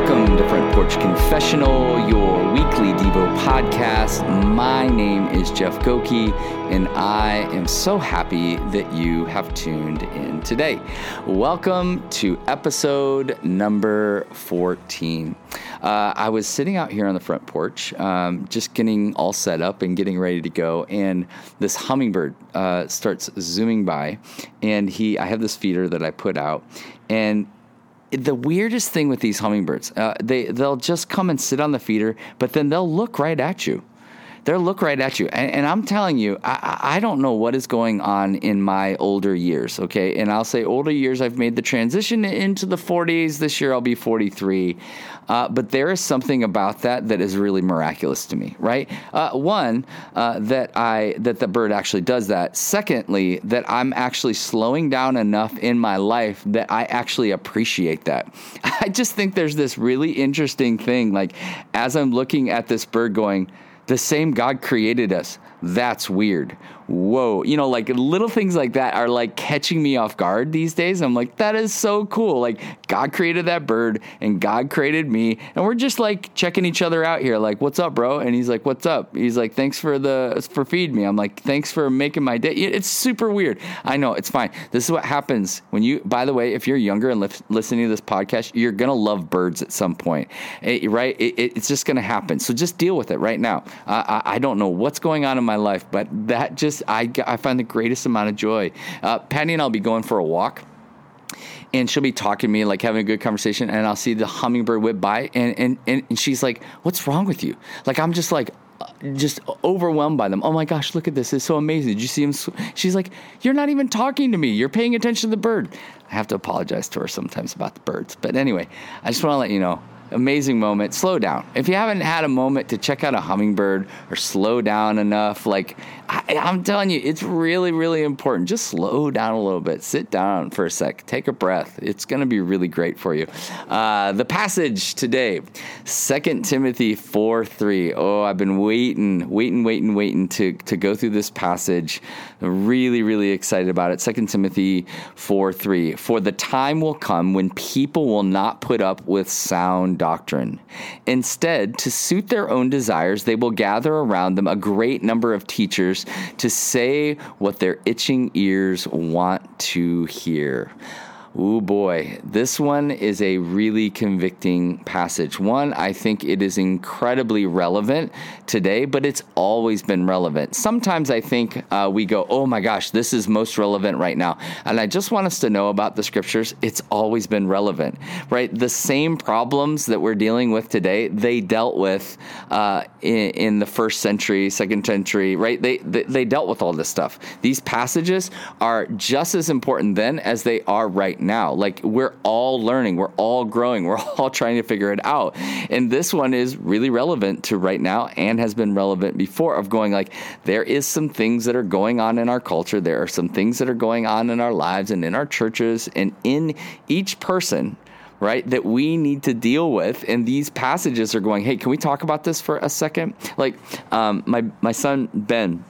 Welcome to Front Porch Confessional, your weekly Devo podcast. My name is Jeff Goki, and I am so happy that you have tuned in today. Welcome to episode number 14. Uh, I was sitting out here on the front porch, um, just getting all set up and getting ready to go, and this hummingbird uh, starts zooming by, and he, I have this feeder that I put out, and the weirdest thing with these hummingbirds, uh, they they'll just come and sit on the feeder, but then they'll look right at you. They'll look right at you, and, and I'm telling you, I, I don't know what is going on in my older years. Okay, and I'll say older years. I've made the transition into the 40s. This year I'll be 43. Uh, but there is something about that that is really miraculous to me, right? Uh, one, uh, that I that the bird actually does that. Secondly, that I'm actually slowing down enough in my life that I actually appreciate that. I just think there's this really interesting thing. Like as I'm looking at this bird, going, the same God created us. That's weird whoa, you know, like little things like that are like catching me off guard these days. I'm like, that is so cool. Like God created that bird and God created me, and we're just like checking each other out here. Like, what's up, bro? And he's like, what's up? He's like, thanks for the for feed me. I'm like, thanks for making my day. It's super weird. I know it's fine. This is what happens when you. By the way, if you're younger and li- listening to this podcast, you're gonna love birds at some point, it, right? It, it, it's just gonna happen. So just deal with it right now. Uh, I, I don't know what's going on in my life, but that just I, I find the greatest amount of joy. Uh, Patty and I'll be going for a walk and she'll be talking to me like having a good conversation and i'll see the hummingbird whip by and, and, and she's like what's wrong with you? Like i'm just like just overwhelmed by them. Oh my gosh look at this it's so amazing did you see him she's like you're not even talking to me you're paying attention to the bird. I have to apologize to her sometimes about the birds but anyway i just want to let you know amazing moment. Slow down. If you haven't had a moment to check out a hummingbird or slow down enough, like I, am telling you, it's really, really important. Just slow down a little bit. Sit down for a sec. Take a breath. It's going to be really great for you. Uh, the passage today, 2 Timothy 4 3. Oh, I've been waiting, waiting, waiting, waiting to, to go through this passage. Really, really excited about it. 2 Timothy 4 3. For the time will come when people will not put up with sound doctrine. Instead, to suit their own desires, they will gather around them a great number of teachers to say what their itching ears want to hear. Oh boy, this one is a really convicting passage. One, I think it is incredibly relevant today, but it's always been relevant. Sometimes I think uh, we go, oh my gosh, this is most relevant right now. And I just want us to know about the scriptures, it's always been relevant, right? The same problems that we're dealing with today, they dealt with uh, in, in, the first century, second century, right? They, they, they dealt with all this stuff. These passages are just as important then as they are right now. Like we're all learning, we're all growing, we're all trying to figure it out. And this one is really relevant to right now and has been relevant before of going like there is some things that are going on in our culture, there are some things that are going on in our lives and in our churches and in each person right that we need to deal with and these passages are going hey can we talk about this for a second like um, my my son ben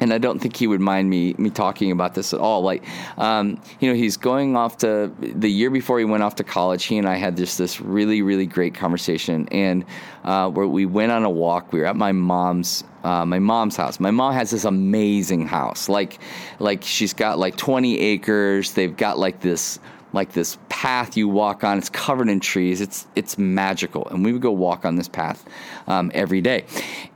and I don't think he would mind me me talking about this at all. Like, um, you know, he's going off to the year before he went off to college. He and I had just this really really great conversation, and uh, where we went on a walk. We were at my mom's uh, my mom's house. My mom has this amazing house. Like, like she's got like 20 acres. They've got like this like this path you walk on. It's covered in trees. It's it's magical, and we would go walk on this path um, every day.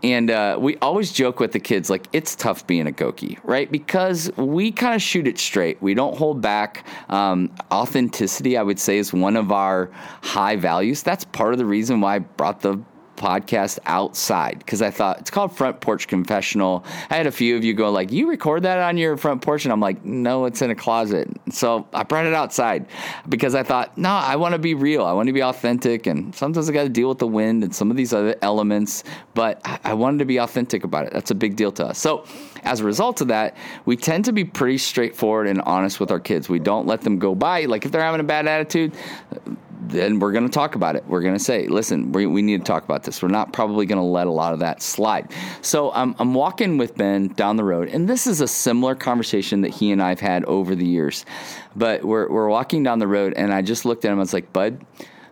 And uh, we always joke with the kids like it's tough being a Goki, right? Because we kind of shoot it straight. We don't hold back. Um, authenticity, I would say, is one of our high values. That's part of the reason why I brought the podcast outside because I thought it's called Front Porch Confessional. I had a few of you go like, "You record that on your front porch?" And I'm like, "No, it's in a closet." So I brought it outside because I thought, "No, I want to be real. I want to be authentic." And sometimes I got to deal with the wind and some of these other elements, but I wanted to be authentic about it. That's a big deal to us. So as a result of that, we tend to be pretty straightforward and honest with our kids. We don't let them go by. Like if they're having a bad attitude, then we're going to talk about it. We're going to say, listen, we, we need to talk about this. We're not probably going to let a lot of that slide. So um, I'm walking with Ben down the road, and this is a similar conversation that he and I have had over the years. But we're, we're walking down the road, and I just looked at him. I was like, Bud,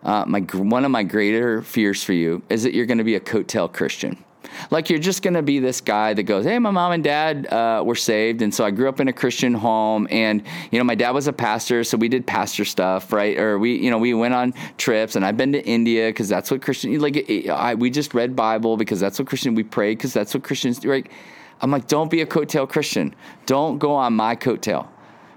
uh, my one of my greater fears for you is that you're going to be a coattail Christian. Like you're just going to be this guy that goes, "Hey, my mom and dad uh, were saved, and so I grew up in a Christian home, and you know my dad was a pastor, so we did pastor stuff, right? Or we, you know, we went on trips, and I've been to India because that's what Christian like. I, we just read Bible because that's what Christian. We pray because that's what Christians do, right? I'm like, don't be a coattail Christian. Don't go on my coattail.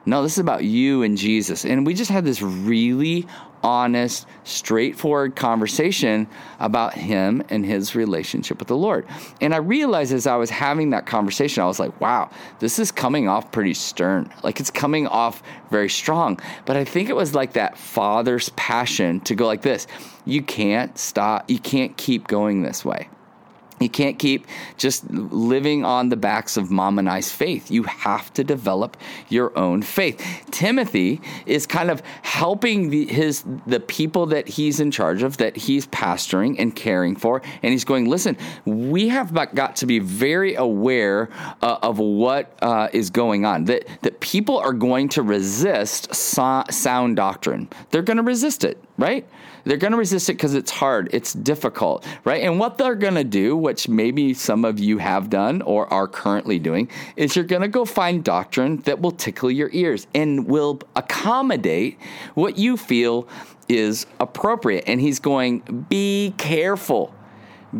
No, this is about you and Jesus. And we just had this really honest, straightforward conversation about him and his relationship with the Lord. And I realized as I was having that conversation, I was like, wow, this is coming off pretty stern. Like it's coming off very strong. But I think it was like that father's passion to go like this you can't stop, you can't keep going this way. You can't keep just living on the backs of mom and I's faith. You have to develop your own faith. Timothy is kind of helping the, his the people that he's in charge of, that he's pastoring and caring for, and he's going, listen, we have got to be very aware uh, of what uh, is going on. That that people are going to resist so- sound doctrine. They're going to resist it, right? They're going to resist it because it's hard, it's difficult, right? And what they're going to do, which maybe some of you have done or are currently doing, is you're going to go find doctrine that will tickle your ears and will accommodate what you feel is appropriate. And he's going, be careful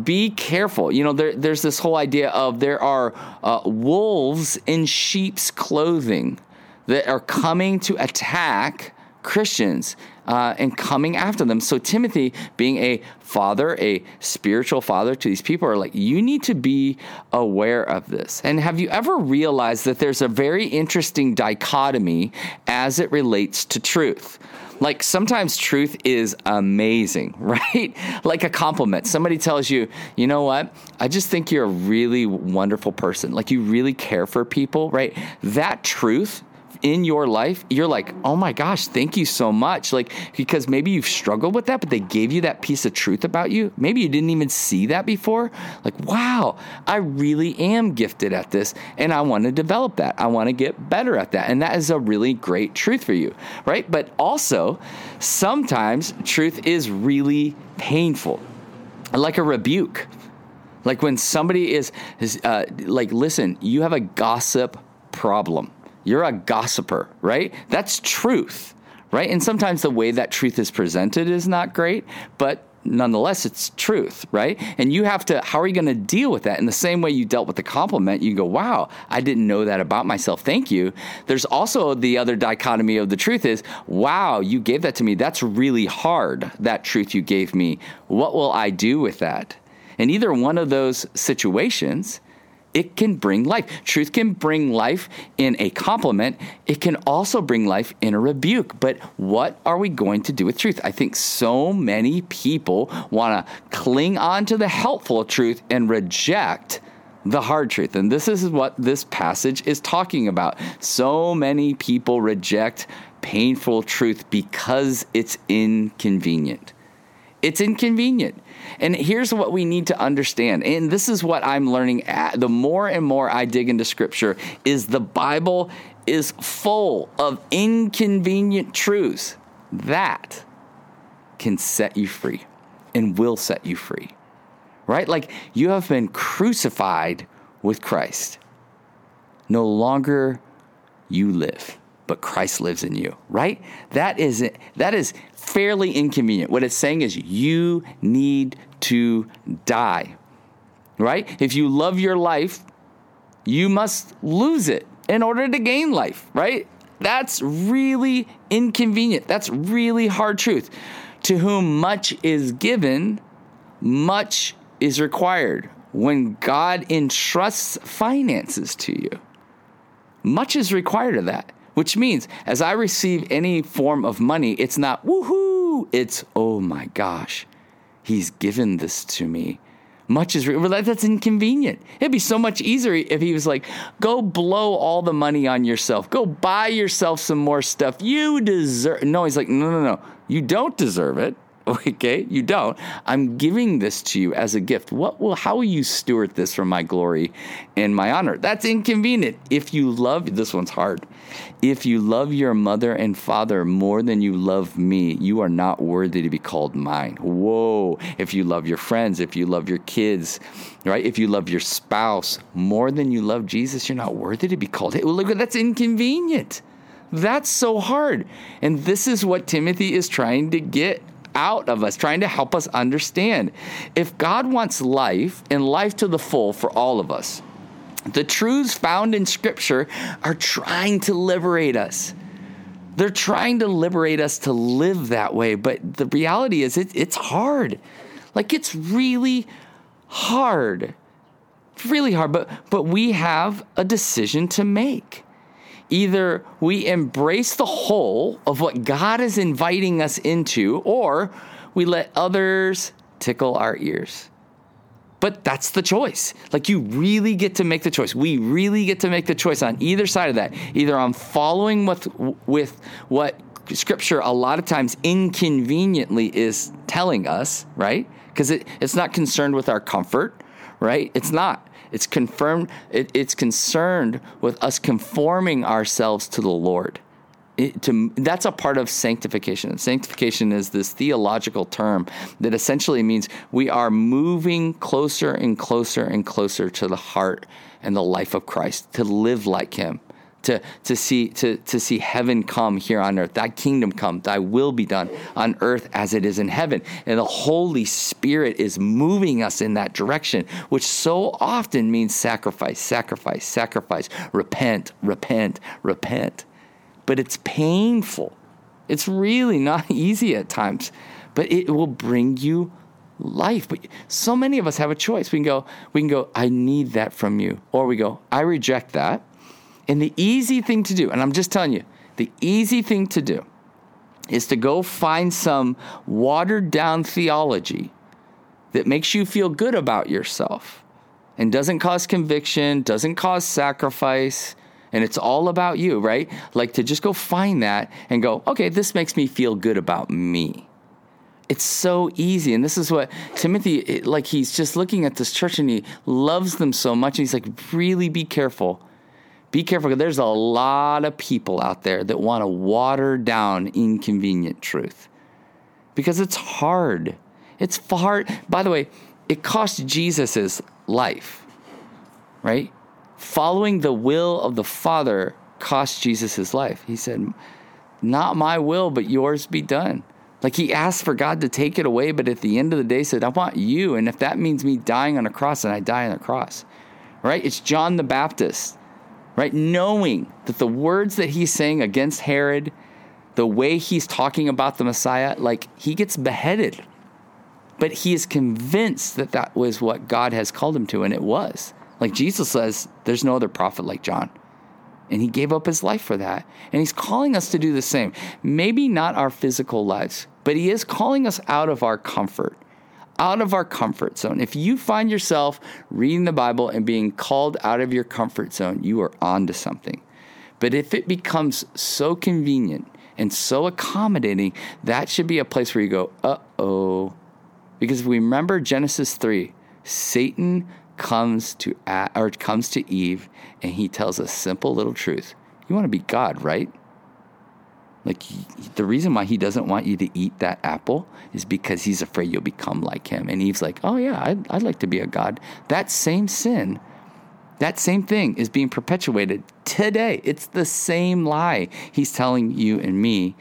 be careful. You know, there, there's this whole idea of there are uh, wolves in sheep's clothing that are coming to attack Christians uh, and coming after them. So, Timothy, being a father, a spiritual father to these people, are like, you need to be aware of this. And have you ever realized that there's a very interesting dichotomy as it relates to truth? Like sometimes truth is amazing, right? Like a compliment. Somebody tells you, you know what? I just think you're a really wonderful person. Like you really care for people, right? That truth in your life, you're like, oh my gosh, thank you so much. Like, because maybe you've struggled with that, but they gave you that piece of truth about you. Maybe you didn't even see that before. Like, wow, I really am gifted at this and I want to develop that. I want to get better at that. And that is a really great truth for you, right? But also, sometimes truth is really painful, like a rebuke. Like when somebody is, is uh, like, listen, you have a gossip problem you're a gossiper, right? That's truth, right? And sometimes the way that truth is presented is not great, but nonetheless it's truth right? And you have to how are you going to deal with that? In the same way you dealt with the compliment you go wow i didn't know that about myself. Thank you. There's also the other dichotomy of the truth is wow you gave that to me. That's really hard that truth you gave me. What will i do with that? In either one of those situations it can bring life. Truth can bring life in a compliment. It can also bring life in a rebuke. But what are we going to do with truth? I think so many people want to cling on to the helpful truth and reject the hard truth. And this is what this passage is talking about. So many people reject painful truth because it's inconvenient. It's inconvenient. And here's what we need to understand. And this is what I'm learning the more and more I dig into scripture is the Bible is full of inconvenient truths that can set you free and will set you free. Right? Like you have been crucified with Christ. No longer you live, but Christ lives in you, right? That is that is fairly inconvenient. What it's saying is you need to die, right? If you love your life, you must lose it in order to gain life, right? That's really inconvenient. That's really hard truth. To whom much is given, much is required. When God entrusts finances to you, much is required of that which means as I receive any form of money, it's not woohoo, it's oh my gosh, he's given this to me. Much is well, that's inconvenient. It'd be so much easier if he was like, "Go blow all the money on yourself. Go buy yourself some more stuff. You deserve." No, he's like, "No, no, no. You don't deserve it. Okay, you don't. I'm giving this to you as a gift. What will how will you steward this for my glory and my honor? That's inconvenient. If you love this one's hard. If you love your mother and father more than you love me, you are not worthy to be called mine. Whoa. If you love your friends, if you love your kids, right? If you love your spouse more than you love Jesus, you're not worthy to be called. Hey, look, that's inconvenient. That's so hard. And this is what Timothy is trying to get out of us, trying to help us understand. If God wants life and life to the full for all of us, the truths found in Scripture are trying to liberate us. They're trying to liberate us to live that way, but the reality is it, it's hard. Like it's really hard. Really hard, but but we have a decision to make. Either we embrace the whole of what God is inviting us into, or we let others tickle our ears. But that's the choice. Like you really get to make the choice. We really get to make the choice on either side of that. Either I'm following with with what scripture a lot of times inconveniently is telling us, right? Because it, it's not concerned with our comfort, right? It's not. It's confirmed, it, it's concerned with us conforming ourselves to the Lord. It, to, that's a part of sanctification. Sanctification is this theological term that essentially means we are moving closer and closer and closer to the heart and the life of Christ, to live like Him to, to, see, to, to see heaven come here on earth, thy kingdom come, thy will be done on earth as it is in heaven. And the Holy Spirit is moving us in that direction, which so often means sacrifice, sacrifice, sacrifice, repent, repent, repent. But it's painful. It's really not easy at times, but it will bring you life. But so many of us have a choice. We can go, we can go, I need that from you. Or we go, I reject that. And the easy thing to do, and I'm just telling you, the easy thing to do is to go find some watered down theology that makes you feel good about yourself and doesn't cause conviction, doesn't cause sacrifice, and it's all about you, right? Like to just go find that and go, okay, this makes me feel good about me. It's so easy. And this is what Timothy, like, he's just looking at this church and he loves them so much. And he's like, really be careful be careful there's a lot of people out there that want to water down inconvenient truth because it's hard. It's hard. By the way, it cost Jesus life, right? Following the will of the Father cost Jesus his life. He said, Not my will, but yours be done. Like he asked for God to take it away, but at the end of the day said, I want you. And if that means me dying on a cross, then I die on a cross. Right? It's John the Baptist right? Knowing that the words that he's saying against Herod, the way he's talking about the Messiah, like he gets beheaded. But he is convinced that that was what God has called him to, and it was. Like Jesus says, there's no other prophet like John. And he gave up his life for that. And he's calling us to do the same. Maybe not our physical lives, but he is calling us out of our comfort out of our comfort zone. If you find yourself reading the Bible and being called out of your comfort zone, you are on to something. But if it becomes so convenient and so accommodating, that should be a place where you go, uh oh. Because if we remember Genesis 3, Satan comes to or comes to Eve and he tells a simple little truth. You want to be God, right? Like he, the reason why he doesn't want you to eat that apple is because he's afraid you'll become like him. And Eve's like, oh yeah, I'd, I'd like to be a god. That same sin, that same thing is being perpetuated today. It's the same lie he's telling you and me.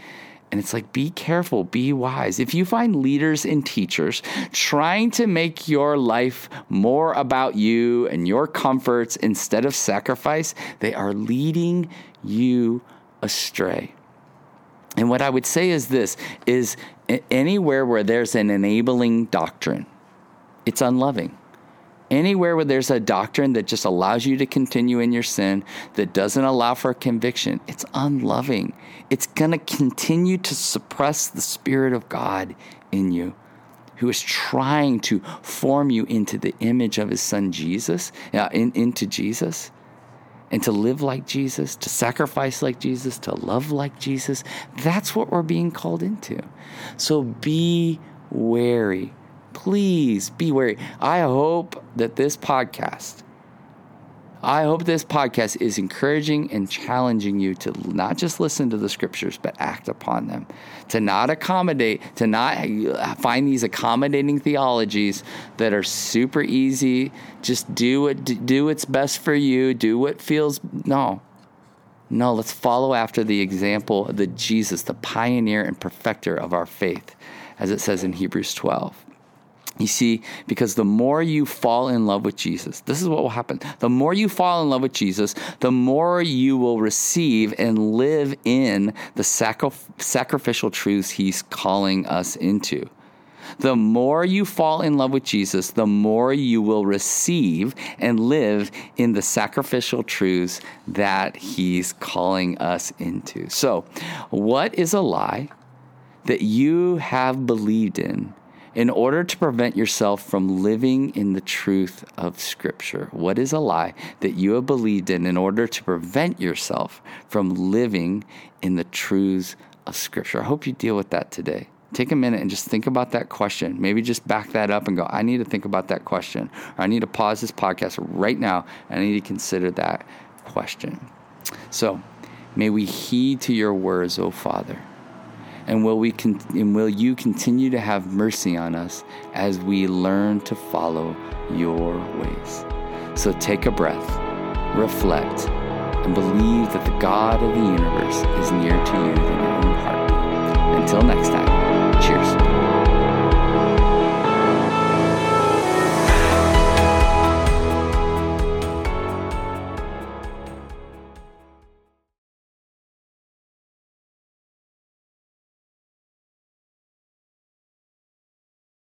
And it's like, be careful, be wise. If you find leaders and teachers trying to make your life more about you and your comforts instead of sacrifice, they are leading you astray. And what I would say is this is anywhere where there's an enabling doctrine, it's unloving. Anywhere where there's a doctrine that just allows you to continue in your sin, that doesn't allow for conviction, it's unloving. It's going to continue to suppress the Spirit of God in you, who is trying to form you into the image of His Son Jesus, uh, in, into Jesus and to live like Jesus, to sacrifice like Jesus, to love like Jesus. That's what we're being called into. So be wary. Please be wary. I hope that this podcast I hope this podcast is encouraging and challenging you to not just listen to the scriptures, but act upon them. To not accommodate, to not find these accommodating theologies that are super easy. Just do what do what's best for you. Do what feels no. No, let's follow after the example of the Jesus, the pioneer and perfecter of our faith, as it says in Hebrews 12. You see, because the more you fall in love with Jesus, this is what will happen. The more you fall in love with Jesus, the more you will receive and live in the sacri- sacrificial truths he's calling us into. The more you fall in love with Jesus, the more you will receive and live in the sacrificial truths that he's calling us into. So, what is a lie that you have believed in? In order to prevent yourself from living in the truth of Scripture? What is a lie that you have believed in in order to prevent yourself from living in the truths of Scripture? I hope you deal with that today. Take a minute and just think about that question. Maybe just back that up and go, I need to think about that question. Or I need to pause this podcast right now and I need to consider that question. So, may we heed to your words, O Father. And will, we con- and will you continue to have mercy on us as we learn to follow your ways? So take a breath, reflect, and believe that the God of the universe is near to you than your own heart. Until next time.